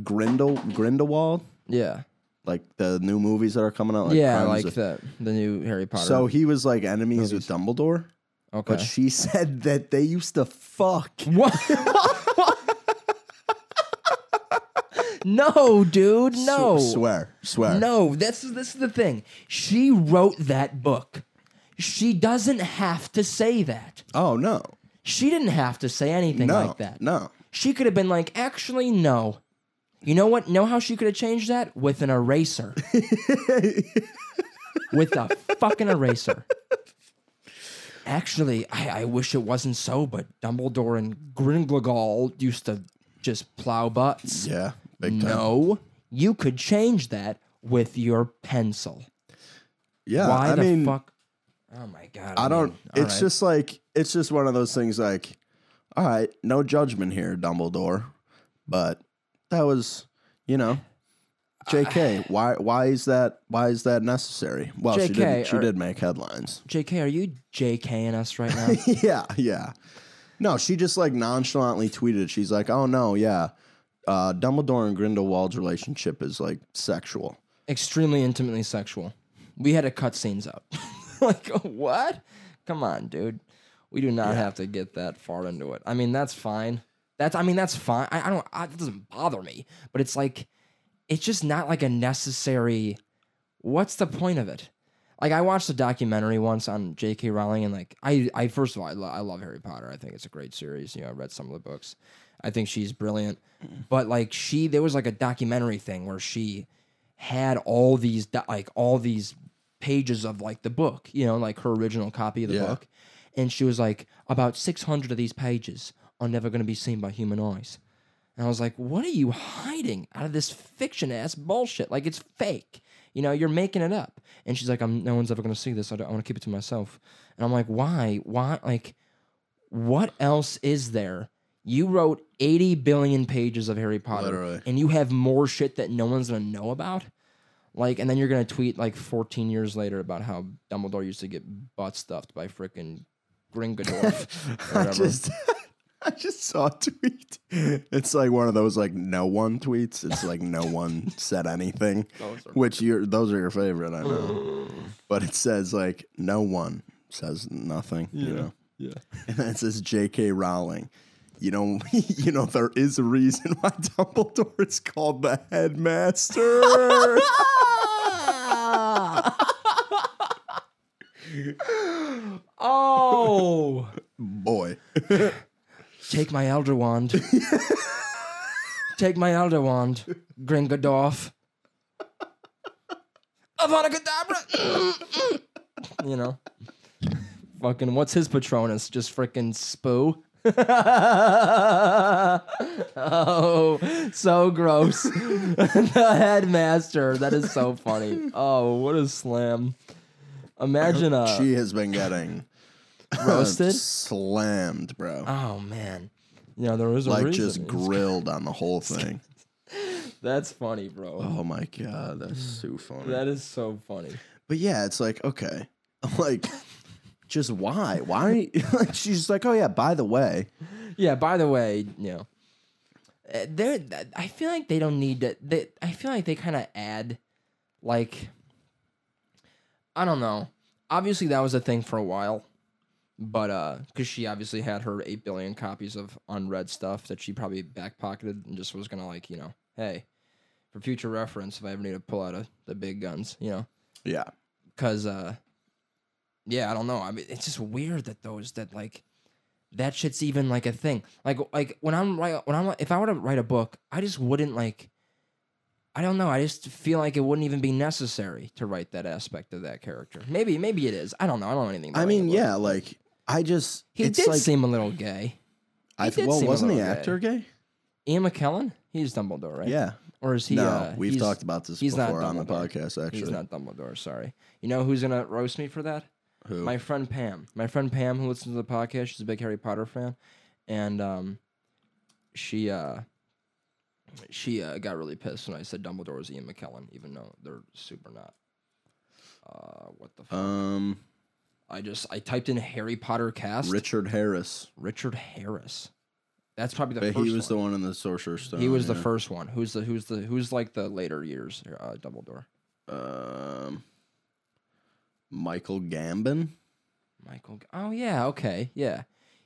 Grindel Grindelwald, yeah, like the new movies that are coming out. Like yeah, Crimes like of- the the new Harry Potter. So he was like enemies with Dumbledore, okay. but she *laughs* said that they used to fuck. what? no, dude, no, Sw- swear, swear. no. This is this is the thing. She wrote that book. She doesn't have to say that. Oh no, She didn't have to say anything no, like that. no. She could have been like, actually, no. You know what? Know how she could have changed that? With an eraser. *laughs* With a fucking eraser. Actually, I, I wish it wasn't so, but Dumbledore and Grindelwald used to just plow butts. Yeah, big time. No, you could change that with your pencil. Yeah, Why I the mean, fuck? Oh my god. I don't. mean, it's right. just like it's just one of those things. Like, all right, no judgment here, Dumbledore, but that was, you know, J.K. why? Why is that? Why is that necessary? Well, she JK, did. She are- did make headlines. JK, are you JKing us right now? *laughs* yeah, yeah. No, she just like nonchalantly tweeted. She's like, "Oh no, yeah, uh, Dumbledore and Grindelwald's relationship is like sexual." Extremely intimately sexual. We had to cut scenes out. *laughs* like what? Come on, dude. We do not have to get that far into it. I mean, that's fine. That's I mean, that's fine. I, I don't. I, it doesn't bother me. But it's like, it's just not like a necessary. What's the point of it? Like I watched a documentary once on J.K. Rowling, and like I, I first of all, I, lo- I love Harry Potter. I think it's a great series. You know, I read some of the books. I think she's brilliant. Mm-hmm. But like she, there was like a documentary thing where she had all these do- like all these pages of like the book, you know, like her original copy of the Yeah. book, and she was like, about six hundred of these pages are never going to be seen by human eyes. And I was like, what are you hiding out of this fiction ass bullshit? Like it's fake. You know, you're making it up. And she's like, I'm no one's ever gonna see this. I, I want to keep it to myself. And I'm like, why? Why? Like, what else is there? You wrote 80 billion pages of Harry Potter, Literally. and you have more shit that no one's gonna know about. Like, and then you're gonna tweet like 14 years later about how Dumbledore used to get butt stuffed by frickin' Gringotts *laughs* or whatever. *laughs* I just saw a tweet. It's like one of those like no one tweets. It's like no one said anything, *laughs* which you're those are your favorite, I know. *sighs* but it says like no one says nothing. You know, yeah. *laughs* and then it says J.K. Rowling. You know, you know there is a reason why Dumbledore is called the headmaster. oh, Boy, take my elder wand. *laughs* take my elder wand, Gringodorf. Avada Kedavra. *laughs* you know, fucking. What's his Patronus? Just freaking Spoo. *laughs* oh, so gross. the headmaster. That is so funny. Oh, what a slam. Imagine uh she has been getting roasted. *laughs* slammed, bro. Oh man. You know, there was a like reason. just grilled on the whole thing. *laughs* That's funny, bro. Oh my god, that's so funny. That is so funny. but yeah, it's like okay, *laughs* like just why? Why? like she's just like, oh yeah. By the way, Yeah. By the way, you know, uh, they're. I feel like they don't need to. They, I feel like they kind of add, like, I don't know. Obviously, that was a thing for a while, but uh, because she obviously had her eight billion copies of unread stuff that she probably backpocketed and just was gonna like, you know, hey, for future reference, if I ever need to pull out a, the big guns, you know. yeah, Cause uh yeah, I don't know. I mean it's just weird that those that like that shit's even like a thing. Like like when I'm write when I'm if I were to write a book, I just wouldn't like I don't know. I just feel like it wouldn't even be necessary to write that aspect of that character. Maybe maybe it is. I don't know. I don't know anything. About I mean, yeah, like I just He did like seem a little gay. I did well, wasn't the little gay. actor gay? Ian McKellen, he's Dumbledore, right? Yeah. Or is he? no, uh, we've talked about this he's not before on the Dumbledore. podcast. Actually, He's not Dumbledore. Sorry. You know who's gonna roast me for that? Who? My friend Pam. My friend Pam, who listens to the podcast, she's a big Harry Potter fan, and um, she uh, she uh, got really pissed when I said Dumbledore was Ian McKellen, even though they're super not. Uh, what the fuck? um, I just I typed in Harry Potter cast. Richard Harris. Richard Harris. That's probably the But first. he was one. the one in the Sorcerer's Stone. He was the first one. Who's the who's the who's like the later years uh, Dumbledore? Um, Michael Gambon. Michael. Oh yeah, okay, yeah.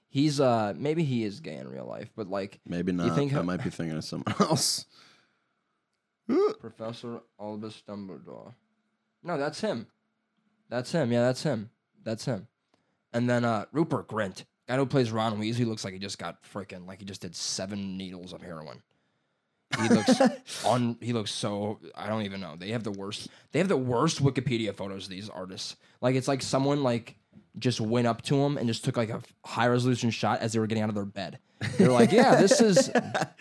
He's uh maybe he is gay in real life, but like Maybe not. think I might be *laughs* thinking of someone else. *laughs* Professor Albus Dumbledore. No, that's him. That's him. Yeah, that's him. That's him. And then uh Rupert Grint, guy who plays Ron Weasley, He looks like he just got freaking like he just did seven needles of heroin. He *laughs* looks on. He looks so. I don't even know. They have the worst. They have the worst Wikipedia photos of these artists. Like it's like someone like just went up to him and just took like a high resolution shot as they were getting out of their bed. They're like, "Yeah, this is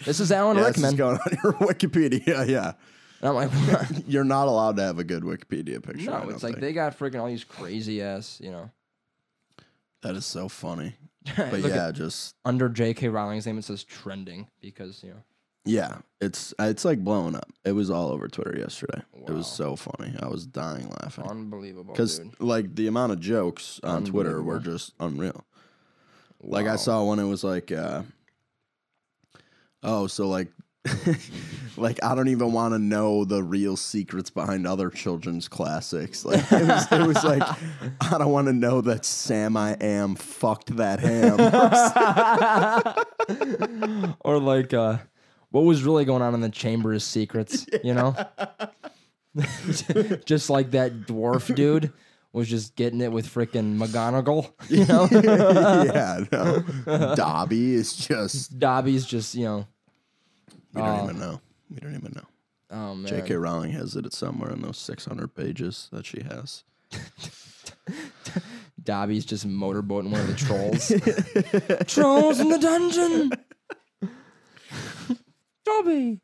this is Alan *laughs* Yeah, this is going on *laughs* your Wikipedia. Yeah, and I'm like, "What?" *laughs* you're not allowed to have a good Wikipedia picture. I No, don't it's like think. they got freaking all these crazy ass, you know. That is so funny. *laughs* But Look at- yeah, just under J.K. Rowling's name, it says trending because you know. yeah, it's it's like blowing up. It was all over Twitter yesterday. It was Wow. so funny. I was dying laughing Unbelievable, because dude. like the amount of jokes on Twitter were just unreal. Like I Wow. saw one, it was like, uh, oh, so like, *laughs* like I don't even want to know the real secrets behind other children's classics. Like it was, it was like, *laughs* I don't want to know that Sam I Am fucked that ham. *laughs* or like uh what was really going on in the chamber of secrets you know *laughs* just like that dwarf dude was just getting it with freaking McGonagall, you know. yeah, no. Dobby is just. Dobby's just you know, We don't even know. We don't even know. oh man, J.K. Rowling has it somewhere in those 600 pages that she has. *laughs* Dobby's just motorboating one of the trolls. *laughs* trolls in the dungeon. Dobby.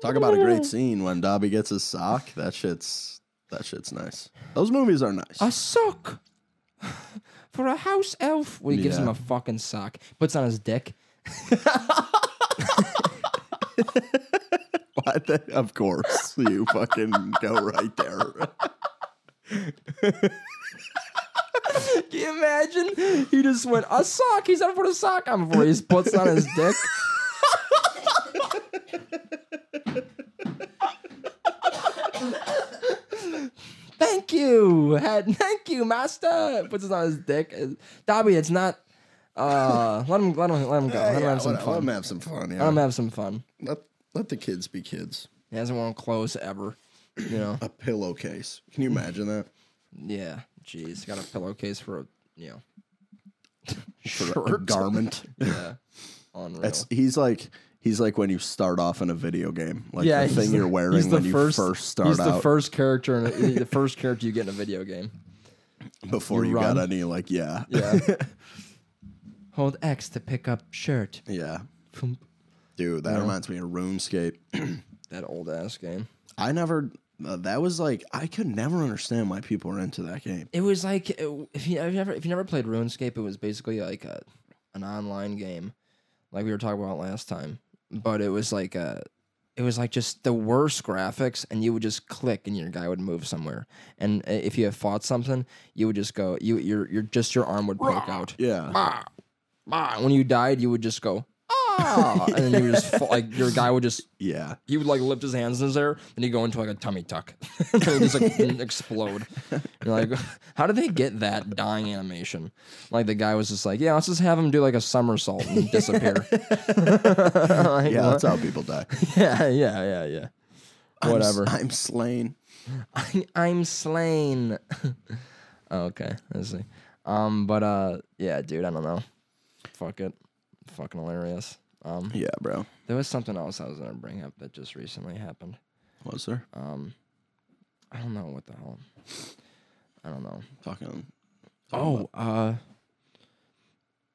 Talk about a great scene when Dobby gets his sock. That shit's that shit's nice. Those movies are nice. A sock for a house elf. Well, he gives him a fucking sock. Puts on his dick. *laughs* The- *laughs* of course, you fucking go right there. *laughs* Can you imagine? He just went a sock. He's gonna put a sock on before he puts on his dick. *laughs* Thank you. Thank you, master. Puts it on his dick. Dobby, it's not. Uh, let him, let him, let him go. Let him have some let, let fun. him have some fun. Let Yeah. him have some fun. Let, let the kids be kids. He hasn't worn clothes ever. You know. A pillowcase. Can you imagine that? Yeah. Jeez. Got a pillowcase for a you know *laughs* For a shirt. *laughs* garment. *laughs* Yeah. Unreal. That's he's like he's like when you start off in a video game. Like yeah, the he's thing the- you're wearing the when you first start He's the out first character, in a, the first character you get in a video game. before you you, got run. any like yeah. Yeah. Hold X to pick up shirt. Yeah. Thump. Dude, that Yeah. reminds me of RuneScape. *clears throat* That old ass game. I never uh, that was like I could never understand why people were into that game. It was like it- if you, if you never if you never played RuneScape, it was basically like a an online game, like we were talking about last time. But it was like a, it was like just the worst graphics, and you would just click, and your guy would move somewhere. And uh, if you had fought something, you would just go, you your your just your arm would poke out. Yeah. Ah. When you died, you would just go ah, and then you would just fall, like your guy would just *laughs* Yeah. he would like lift his hands in his air, then he'd go into like a tummy tuck, *laughs* and he'd just like *laughs* explode. You're like, how did they get that dying animation? Like the guy was just like, yeah, let's just have him do like a somersault and disappear. Like, Yeah, that's how people die. yeah, yeah, yeah, yeah. I'm Whatever. I'm slain. I, I'm slain. Okay, I see. Um, but uh, yeah, dude, I don't know. Fuck it, fucking hilarious. Um, Yeah, bro. there was something else I was gonna bring up that just recently happened. Was there? Um, I don't know what the hell. I don't know. Talking. Oh, uh,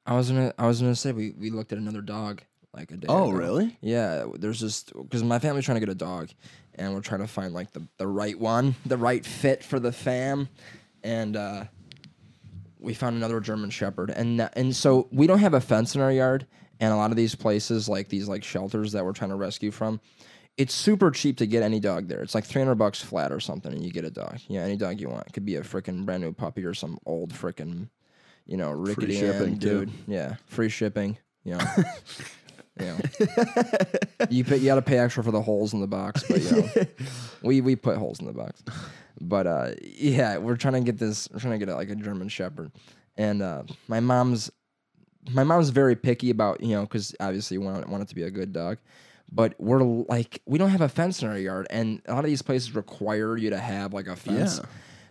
I was gonna, I was gonna say we we looked at another dog like a day. Oh, ago. really? Yeah, there's just because my family's trying to get a dog, and we're trying to find like the the right one, the right fit for the fam, and uh, we found another German Shepherd, and that, and so we don't have a fence in our yard, and a lot of these places like these like shelters that we're trying to rescue from. It's super cheap to get any dog there. It's like 300 bucks flat or something, and you get a dog. Yeah, any dog you want. It could be a freaking brand new puppy or some old freaking, you know, rickety shipping, too. dude. Yeah, free shipping. You know, *laughs* you know. you pay, you got to pay extra for the holes in the box, but you know, *laughs* we we put holes in the box. But uh, yeah, we're trying to get this. We're trying to get like a German Shepherd, and uh, my mom's my mom's very picky about you know because obviously we want want it to be a good dog. But we're like we don't have a fence in our yard, and a lot of these places require you to have like a fence. Yeah.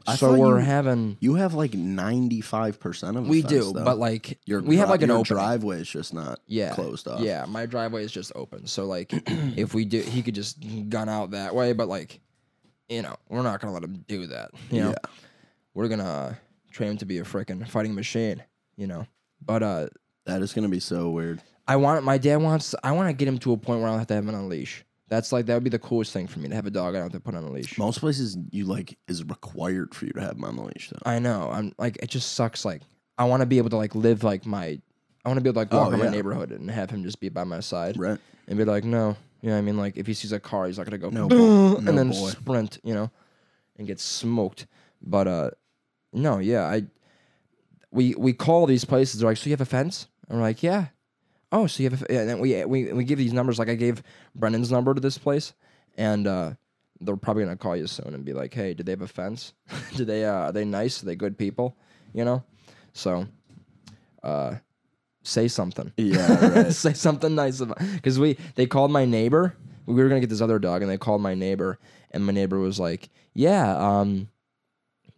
I So we're you- having You have like 95% of we fence, do, though. but like your we have like an open driveway is just not yeah, closed off. Yeah, my driveway is just open. So like *clears throat* if we do he could just gun out that way, but like you know, we're not gonna let him do that. You know? Yeah. We're gonna train him to be a freaking fighting machine, you know. But uh That is going to be so weird. I want my dad wants I wanna get him to a point where I don't have to have him on a leash. That's like that would be the coolest thing for me to have a dog I don't have to put on a leash. Most places you like is required for you to have them on the leash though. I know. I'm like it just sucks like I want to be able to like live like my. I want to be able to like walk Oh, around my neighborhood and have him just be by my side Right. and be like, no, you know what I mean? Like if he sees a car, he's not gonna go No boy. and No then boy. sprint, you know, and get smoked. But uh, no, yeah, I we we call these places. They're like, so you have a fence? And we're like, yeah. Oh, so you have a f-? And then we we we give these numbers. Like I gave Brennan's number to this place, and uh, they're probably gonna call you soon and be like, hey, did they have a fence? *laughs* do they uh, are they nice? Are they good people? You know, so uh, say something Yeah. *laughs* Right. say something nice about because we they called my neighbor. We were gonna get this other dog, and they called my neighbor, and my neighbor was like, "Yeah, um,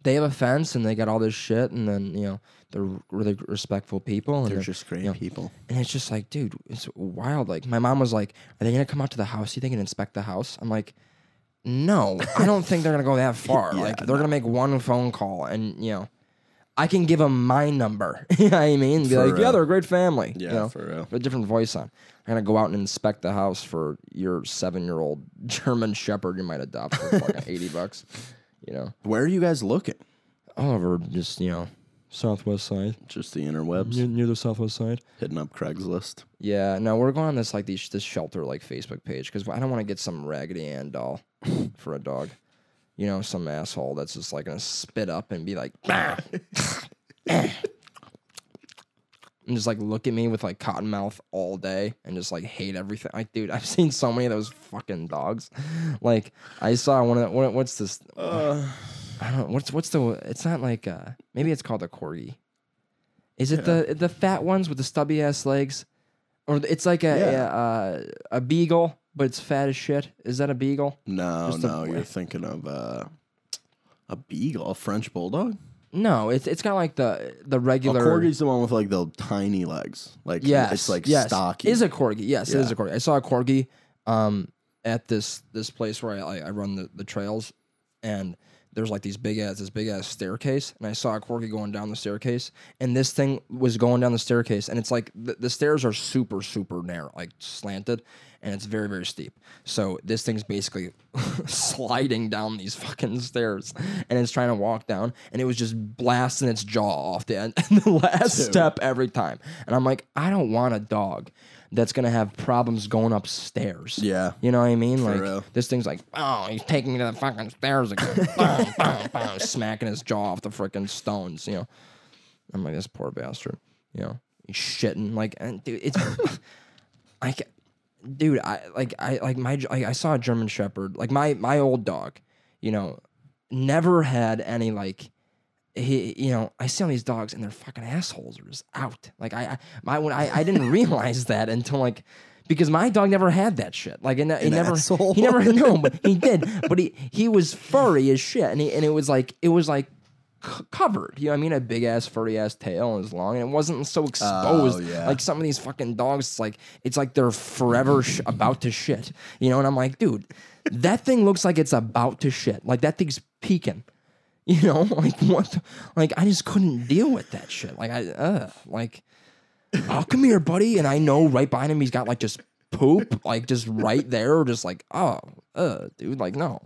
they have a fence, and they got all this shit, and then you know they're really respectful people, and They're they're- just great you know, people. and it's just like, dude, it's wild. Like my mom was like, "Are they gonna come out to the house? Do you think and inspect the house?" I'm like, "No, I don't think they're gonna go that *laughs* far. Yeah, like they're gonna make one phone call, and you know." I can give them my number. *laughs* you know what I mean? Be For like, yeah, real. they're a great family. Yeah, you know? for real. Put a different voice on. I'm gonna go out and inspect the house for your seven year old *laughs* German Shepherd you might adopt for fucking *laughs* eighty bucks. You know, Where are you guys looking? all over just you know, southwest side Just the interwebs, near, near the southwest side. hitting up Craigslist. Yeah, no, we're going on this like these this shelter like Facebook page because I don't want to get some Raggedy Ann doll for a dog. You know, some asshole that's just like gonna spit up and be like, *laughs* and just like look at me with like cotton mouth all day and just like hate everything. Like, dude, *laughs* I've seen so many of those fucking dogs. Like, I saw one of the, what, what's this? Uh, I don't know. What's what's the? It's not like uh maybe it's called a corgi. Is it the the fat ones with the stubby ass legs, or it's like a Yeah. a, uh, a beagle, but it's fat as shit? Is that a beagle? no, Just a no, you're thinking of uh, a beagle, a French bulldog. No, it's it's kind of like the the A regular. corgi's the one with like the tiny legs. Like yes, it's like yes. stocky. Is a corgi? Yes, it is a corgi. I saw a corgi um at this this place where I I, I run the, the trails, and there's like these big ass this big ass staircase, and I saw a corgi going down the staircase, and this thing was going down the staircase, and it's like the, the stairs are super super narrow, like slanted, and it's very very steep. So this thing's basically *laughs* sliding down these fucking stairs, and it's trying to walk down, and it was just blasting its jaw off the end, *laughs* the last Dude. step every time, and I'm like, I don't want a dog that's gonna have problems going upstairs. Yeah. You know what I mean? like real. this thing's like, oh, he's taking me to the fucking stairs again. Bang, bang, bang, smacking his jaw off the freaking stones. You know, I'm like this poor bastard. You know, he's shitting like, and dude, it's *laughs* like, dude, I like, I like my, I, I saw a German Shepherd, like my my old dog. You know, never had any like. He, you know, I see all these dogs and their fucking assholes are just out. Like I, I my when I, I didn't *laughs* realize that until like because my dog never had that shit. Like and he never asshole? he never no, but he did. But he he was furry as shit, and he and it was like it was like c- covered. You know what I mean? A big ass furry ass tail and it was long, and it wasn't so oh, exposed. Oh, yeah. Like some of these fucking dogs, it's like it's like they're forever sh- about to shit. You know, and I'm like, dude, that thing looks like it's about to shit. Like that thing's peeking. *laughs* You know, like what? the- like I just couldn't deal with that shit. Like I, uh, like, oh come here, buddy. And I know right behind him he's got like just poop, like just right there, or just like oh, uh, dude, like no,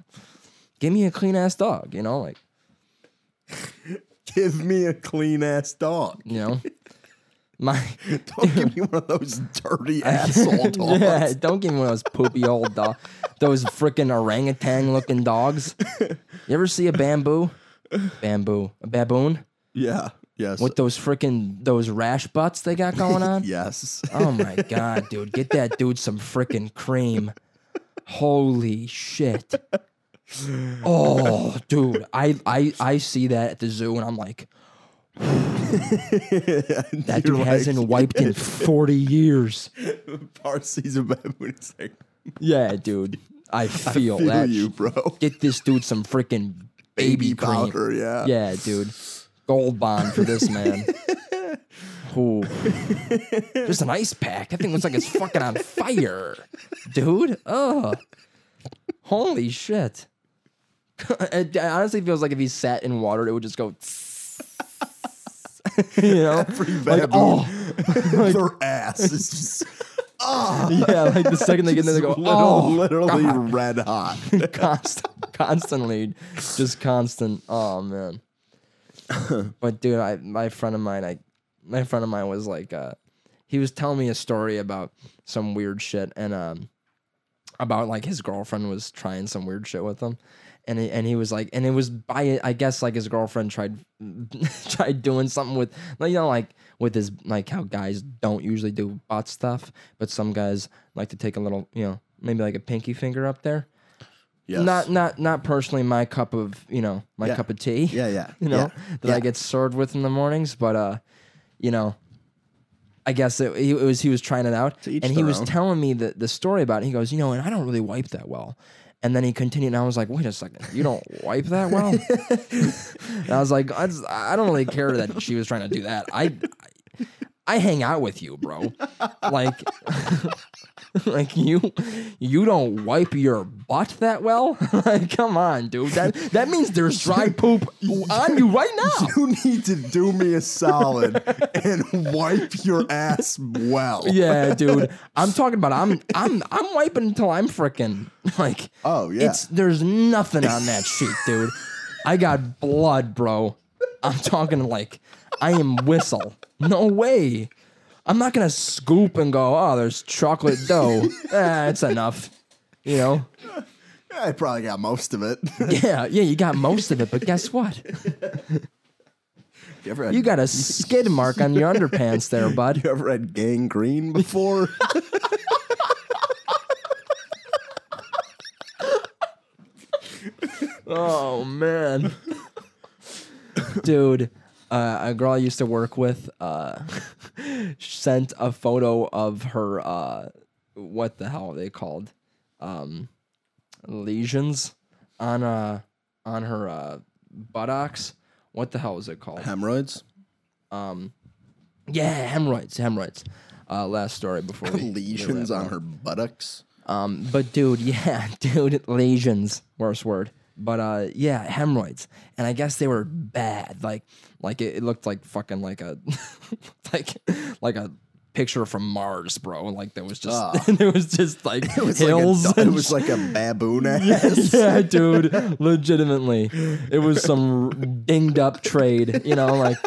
give me a clean ass dog. You know, like *laughs* Give me a clean ass dog. you know, my *laughs* Don't give me one of those dirty asshole dogs. yeah, don't give me one of those poopy old dog, those freaking orangutan looking dogs. You ever see a bamboo? Bamboo, a baboon Yeah. Yes. with those freaking those rash butts they got going on. *laughs* yes. Oh my god, dude, get that dude some freaking cream. Holy shit. Oh, dude, I I I see that at the zoo and I'm like, *laughs* that dude hasn't wiped in *laughs* 40 years. Parsi's a baboon. It's like, Yeah, dude. I feel, feel that. you, bro. Get this dude some freaking baby, Baby cream. powder, yeah. Yeah, dude. Gold bond for this man. *laughs* Ooh. Just an ice pack. That thing looks like it's fucking on fire. Dude. Ugh. Holy shit. *laughs* it honestly feels like if he sat in water, it would just go. *laughs* you know? like, oh. Their ass is just *laughs* Yeah, like the second they get in there, they go, *laughs* little- oh. literally God." *laughs* red hot. Const- constantly, just constant. Oh man. but dude, I my friend of mine, I my friend of mine was like, uh, he was telling me a story about some weird shit and um, about like his girlfriend was trying some weird shit with him. And he, and he was like, and it was by I guess like his girlfriend tried *laughs* tried doing something with like you know like with his like how guys don't usually do butt stuff, but some guys like to take a little you know maybe like a pinky finger up there. Yes. Not not not personally my cup of you know my Yeah. cup of tea Yeah, yeah. *laughs* you know, yeah. that yeah. I get served with in the mornings. But uh, you know, I guess it, it was he was trying it out, and he their was telling me the the story about it. He goes, you know, and I don't really wipe that well. And then he continued, and I was like, "Wait a second, you don't wipe that well?" *laughs* and I was like, I, just, "I don't really care that she was trying to do that. I, I, I hang out with you, bro. Like, *laughs* like you, you don't wipe your butt that well. *laughs* like, come on, dude. That that means there's dry *laughs* poop on you right now. You need to do me a solid and wipe your ass well. Yeah, dude. I'm talking about I'm I'm I'm wiping until I'm freaking like Oh, yeah. It's there's nothing on that sheet, dude. I got blood, bro. I'm talking like I am whistle. No way. I'm not gonna scoop and go, oh, there's chocolate dough. *laughs* eh, it's enough. You know? I probably got most of it. *laughs* Yeah, yeah, you got most of it, but guess what? you ever had, You got a *laughs* skid mark on your underpants there, bud. you ever had gangrene before? Oh man, dude, uh, a girl I used to work with uh, *laughs* sent a photo of her. Uh, what the hell are they called? Um, lesions on uh on her uh, buttocks. What the hell is it called? Hemorrhoids? Um, yeah, hemorrhoids. Hemorrhoids. Uh, last story before we *laughs* Lesions on her buttocks? Um, but dude, *laughs* yeah, dude, lesions, worst word. But uh, yeah, hemorrhoids, and I guess they were bad. Like, like it, it looked like fucking like a, *laughs* like, like a picture from Mars, bro. Like there was just, Ah. *laughs* there was just like It was, hills. like a, it was like a baboon *laughs* ass. yeah, dude, legitimately, it was some dinged up trade. You know, like,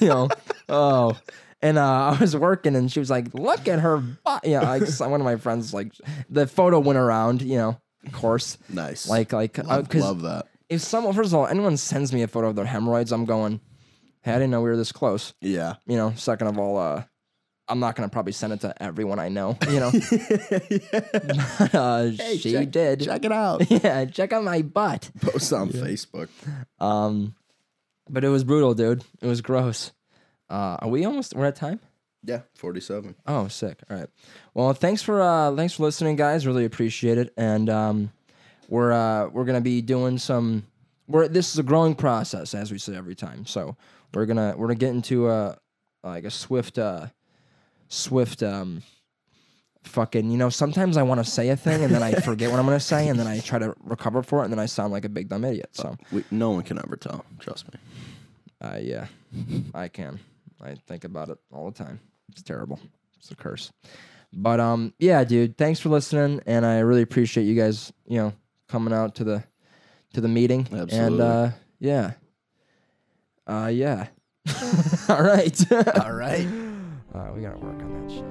you know, oh. And uh, I was working, and she was like, "Look at her butt." Yeah, like so one of my friends, like the photo went around. You know, course, *laughs* Nice. like like love, because love that. if someone, first of all, anyone sends me a photo of their hemorrhoids, I'm going, "Hey, I didn't know we were this close." Yeah. You know. Second of all, uh, I'm not gonna probably send it to everyone I know. You know, *laughs* uh, she check- did. Check it out. *laughs* Yeah, check out my butt. Post on Facebook. Um, but it was brutal, dude. It was gross. Uh, are we almost? We're at time. Yeah, 47. Oh, sick. All right. Well, thanks for uh, thanks for listening, guys. Really appreciate it. And um, we're uh, we're gonna be doing some. We're this is a growing process, as we say every time. So we're gonna we're gonna get into a like a swift uh, swift um. Fucking, you know, sometimes I want to say a thing and then I forget what I'm going to say and then I try to recover for it and then I sound like a big dumb idiot. So, We, no one can ever tell. Trust me. Uh, yeah, I can. I think about it all the time. It's terrible. It's a curse. But um, yeah, dude. Thanks for listening, and I really appreciate you guys. You know, coming out to the to the meeting. And uh, yeah. Uh, yeah. *laughs* *laughs* all right. All right. uh, we gotta work on that shit.